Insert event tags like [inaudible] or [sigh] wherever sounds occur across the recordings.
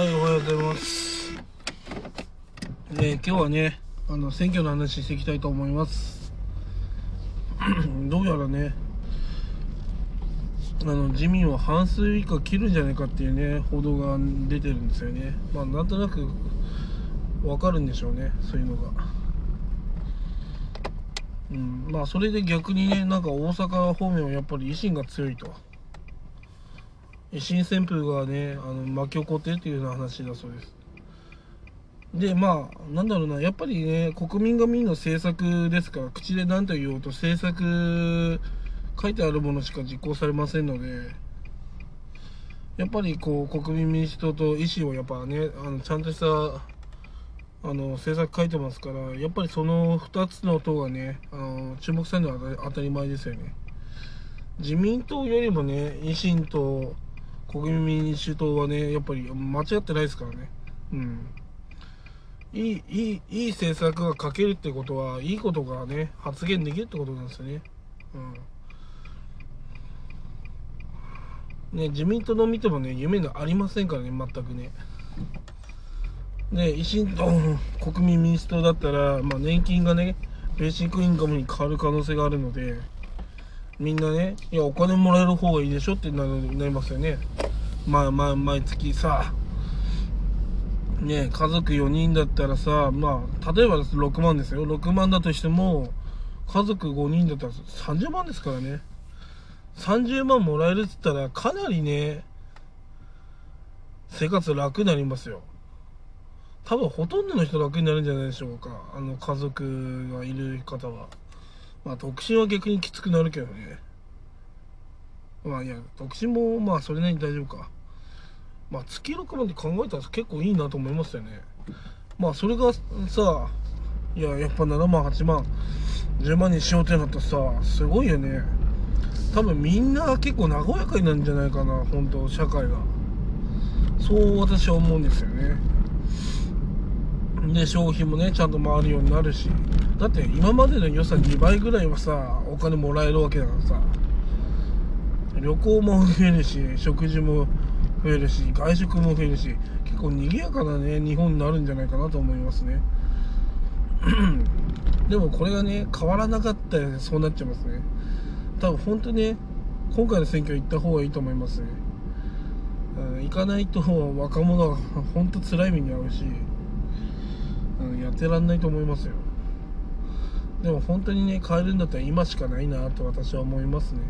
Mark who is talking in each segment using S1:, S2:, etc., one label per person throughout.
S1: はい、おはようございます。えー今日はね、あの選挙の話していきたいと思います。[clears throat] どうやらね、あの自民は半数以下切るんじゃないかっていうね、報道が出てるんですよね。まあ、なんとなくわかるんでしょうね、そういうのが。うん、まあ、それで逆にね、なんか大阪方面はやっぱり維新が強いと。維新旋風がねあの巻き起こってっていうような話だそうです。でまあなんだろうなやっぱりね国民が民の政策ですから口で何と言おうと政策書いてあるものしか実行されませんのでやっぱりこう国民民主党と維新はやっぱねあのちゃんとしたあの政策書いてますからやっぱりその2つの党がねあの注目されるのは当たり前ですよね。自民党よりもね維新と国民民主党はねやっぱり間違ってないですからね。うん。いいいいいい政策が書けるってことはいいことがね発言できるってことなんですよね。うん。ね自民党の見てもね夢がありませんからね全くね。で維新と国民民主党だったら、まあ、年金がねベーシックインカムに変わる可能性があるのでみんなねいやお金もらえる方がいいでしょってななりますよね。まあまあ毎月さね家族4人だったらさまあ例えば6万ですよ。6万だとしても家族5人だったら30万ですからね。30万もらえるっつったらかなりね生活楽になりますよ。多分ほとんどの人楽になるんじゃないでしょうか。あの家族がいる方は。まあ独身は逆にきつくなるけどね。まあいや独身もまあそれなりに大丈夫か。まあ月6万で考えたら結構いいなと思いますよね。まあそれがさいややっぱ7万8万10万にしようってなったらさすごいよね。多分みんな結構和やかになるんじゃないかな本当社会が。そう私は思うんですよね。で消費もねちゃんと回るようになるし。だって今までの予算2倍ぐらいはさお金もらえるわけだからさ。旅行も増えるし食事も増えるし外食も増えるし結構賑やかなね日本になるんじゃないかなと思いますね。[clears throat] でもこれがね変わらなかったらそうなっちゃいますね。多分本当ね今回の選挙行った方がいいと思いますね、行かないと若者は本当辛い目に遭うし。うん、やってらんないと思いますよ。でも本当にね変えるんだったら今しかないなと私は思いますね。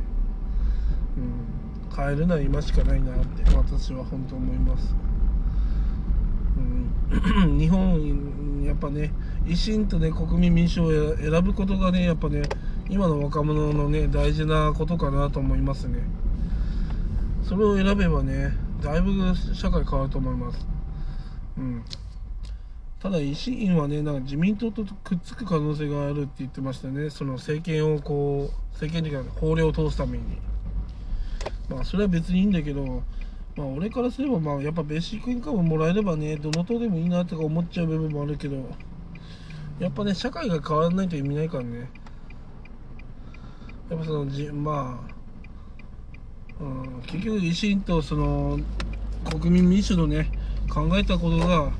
S1: うん変えるのは今しかないなって私は本当思います。うん [clears throat] 日本やっぱね維新とね国民民主を選ぶことがねやっぱね今の若者のね大事なことかなと思いますね。それを選べばねだいぶ社会変わると思います。うん。ただ維新はねなんか自民党とくっつく可能性があるって言ってましたね。その政権をこう政権というか法令を通すために。まあそれは別にいいんだけどまあ俺からすればまあやっぱベーシックインカムもらえればねどの党でもいいなとか思っちゃう部分もあるけどやっぱね社会が変わらないと意味ないからね。やっぱそのじまあ、うん、結局維新とその国民民主のね考えたことが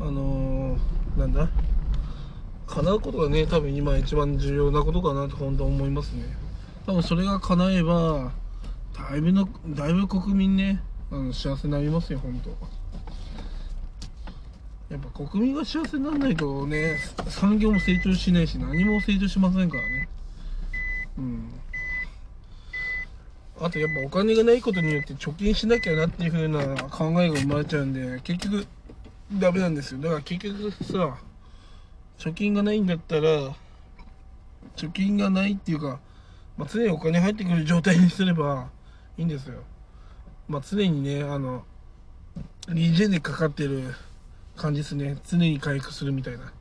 S1: あのー、なんだ？叶うことがね多分今一番重要なことかなと本当思いますね。多分それが叶えばだいぶのだいぶ国民ねあの幸せになりますよ本当。やっぱ国民が幸せにならないとね産業も成長しないし何も成長しませんからね。うん。あとやっぱお金がないことによって貯金しなきゃなっていう風な考えが生まれちゃうんで結局ダメなんですよ。だから結局さ貯金がないんだったら貯金がないっていうか、まあ、常にお金入ってくる状態にすればいいんですよ。まあ常にねあのリジェンでかかってる感じですね。常に回復するみたいな。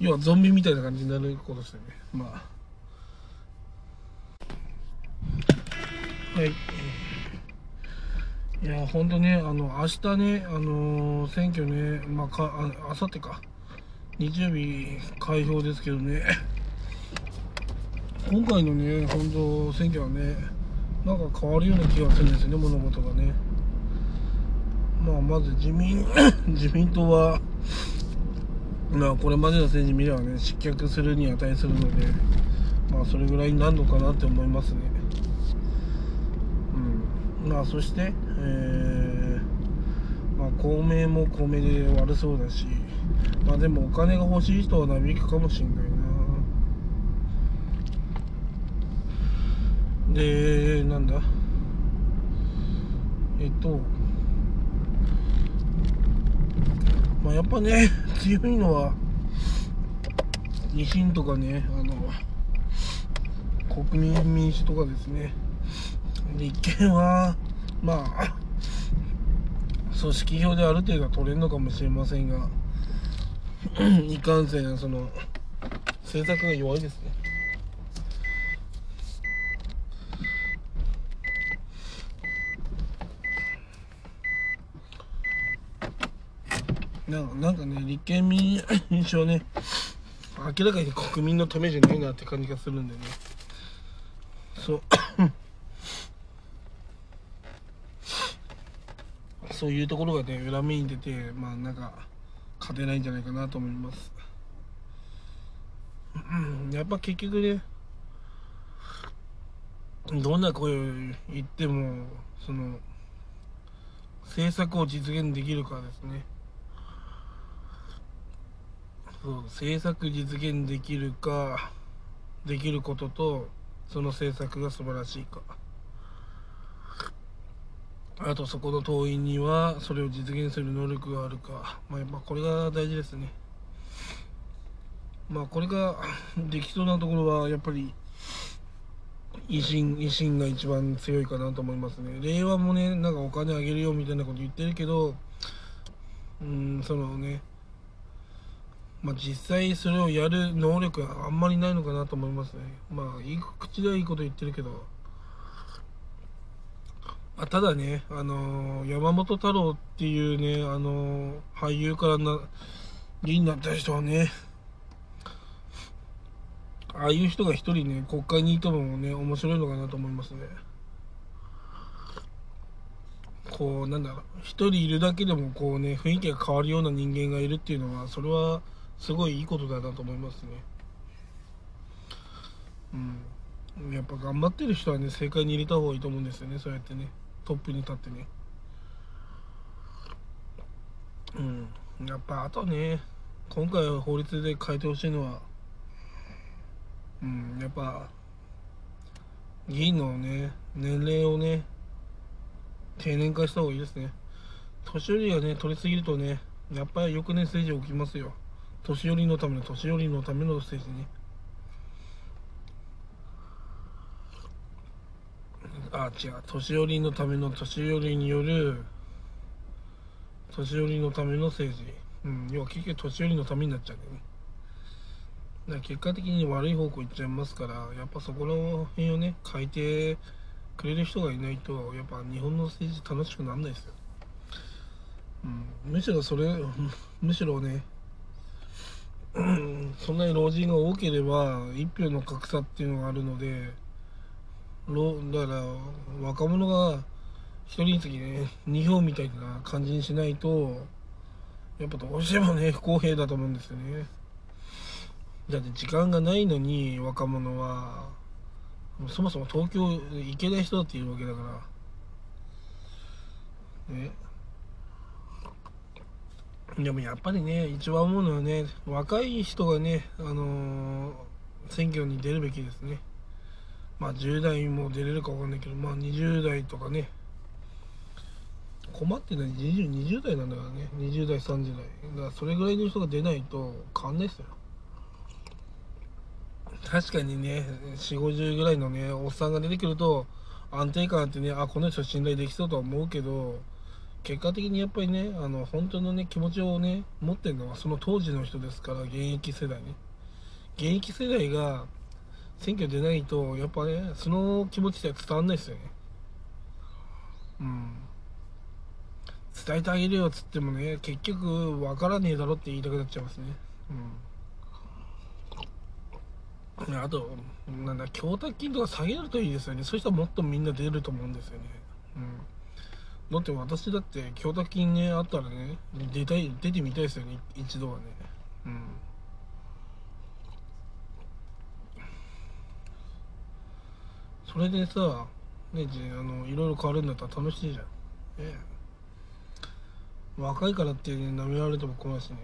S1: 要はゾンビみたいな感じになることですよね。まあ。はい。いや本当ねあの明日ねあのー選挙ねまあかああさってか。日曜日開票ですけどね。[laughs] 今回のね本当選挙はねなんか変わるような気がするんですよね物事がね。まあ、まず自民 [coughs] 自民党は、まあ、これまでの政治見ればね失脚するに値するので、まあ、それぐらいになるのかなって思いますね。まあそして、えー、まあ、公明も公明で悪そうだし、まあ、でもお金が欲しい人はなびくかもしれないな。で、なんだ？えっとまあやっぱね [laughs] 強いのは維新とかねあの国民民主とかですね立憲はまあ組織票である程度取れるのかもしれませんが [coughs] いかんせんその政策が弱いですね。なんかね立憲民主はね明らかに国民のためじゃないなって感じがするんでね。そう。そういうところがね裏目に出てまあなんか勝てないんじゃないかなと思います。やっぱ結局ねどんな声を言ってもその政策を実現できるかですね。そう政策実現できるかできることとその政策が素晴らしいか。あとそこの党員にはそれを実現する能力があるか、まあ、やっぱこれが大事ですね。まあこれができそうなところはやっぱり維新維新が一番強いかなと思いますね。令和もねなんかお金あげるよみたいなこと言ってるけどうんそのねまあ、実際それをやる能力はあんまりないのかなと思いますね。まあ、いい口ではいいこと言ってるけど、あただね、あのー、山本太郎っていうね、あのー、俳優からな、議員になった人はね、ああいう人が一人ね、国会にいてもね、面白いのかなと思いますね。こう、なんだろう、一人いるだけでもこうね、雰囲気が変わるような人間がいるっていうのは、それは、すごいいいことだなと思いますね。うん。やっぱ頑張ってる人はね正解に入れた方がいいと思うんですよねそうやってね。トップに立ってね。うん。やっぱあとね今回法律で変えてほしいのはうんやっぱ議員のね年齢をね定年化した方がいいですね。年寄りがね取りすぎるとねやっぱり翌年政治起きますよ。年寄りのための年寄りのための政治ね。あ違う。年寄りのための年寄りによる年寄りのための政治。うん。要は結局年寄りのためになっちゃうんだよね。だから結果的に悪い方向行っちゃいますからやっぱそこの辺をね変えてくれる人がいないとやっぱ日本の政治楽しくならないですよ、うん、むしろそれ [laughs] むしろねそんなに老人が多ければ1票の格差っていうのがあるのでだから若者が1人につきね2票みたいな感じにしないとやっぱどうしてもね不公平だと思うんですよね。だって時間がないのに若者はそもそも東京行けない人だっているわけだから。ね。でもやっぱりね、一番思うのはね、若い人がね、あのー、選挙に出るべきですね。まあ10代も出れるかわかんないけど、まあ20代とかね、困ってない 20, 20代なんだからね、20代、30代。だからそれぐらいの人が出ないと変わんないですよ。確かにね、4、50ぐらいのね、おっさんが出てくると、安定感あってね、あ、この人信頼できそうとは思うけど、結果的にやっぱりねあの本当のね気持ちをね持ってるのはその当時の人ですから現役世代ね現役世代が選挙出ないとやっぱねその気持ちでは伝わんないですよね。うん。伝えてあげるよっつってもね結局分からねえだろって言いたくなっちゃいますね。うん。あとなんだ供託金とか下げるといいですよね。そうしたらもっとみんな出ると思うんですよね。うん。だって私だって供託金ねあったらね出たい出てみたいですよね一度はね。うん。それでさねあのいろいろ変わるんだったら楽しいじゃん。ええ若いからってね舐められても困るしね。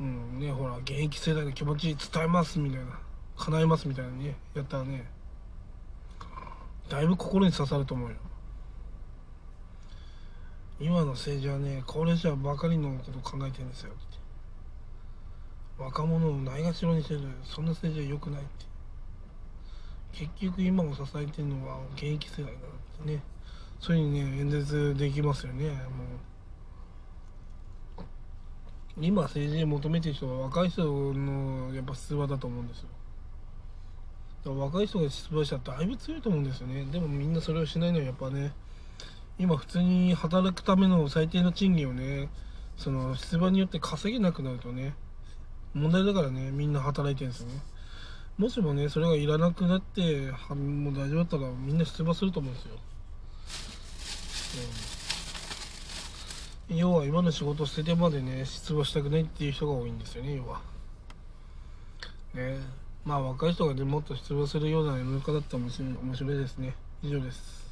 S1: うんねほら現役世代の気持ち伝えますみたいな。叶えますみたいなねやったらね。だいぶ心に刺さると思うよ。今の政治はね高齢者ばかりのことを考えてるんですよ。って若者をないがしろにしてるそんな政治は良くないって。結局今を支えてるのは現役世代だってね。そういうふうにね演説できますよねもう。今政治に求めてる人は若い人のやっぱ出馬だと思うんですよ。若い人が出馬したらだいぶ強いと思うんですよね。でもみんなそれをしないのはやっぱね今普通に働くための最低の賃金をねその出馬によって稼げなくなるとね問題だからねみんな働いてるんですよね。もしもねそれがいらなくなってはもう大丈夫だったらみんな出馬すると思うんですよ、うん、要は今の仕事を捨ててまでね出馬したくないっていう人が多いんですよね要は。ね。まあ若い人がねもっと出馬するような世の中だったら面白いですね。以上です。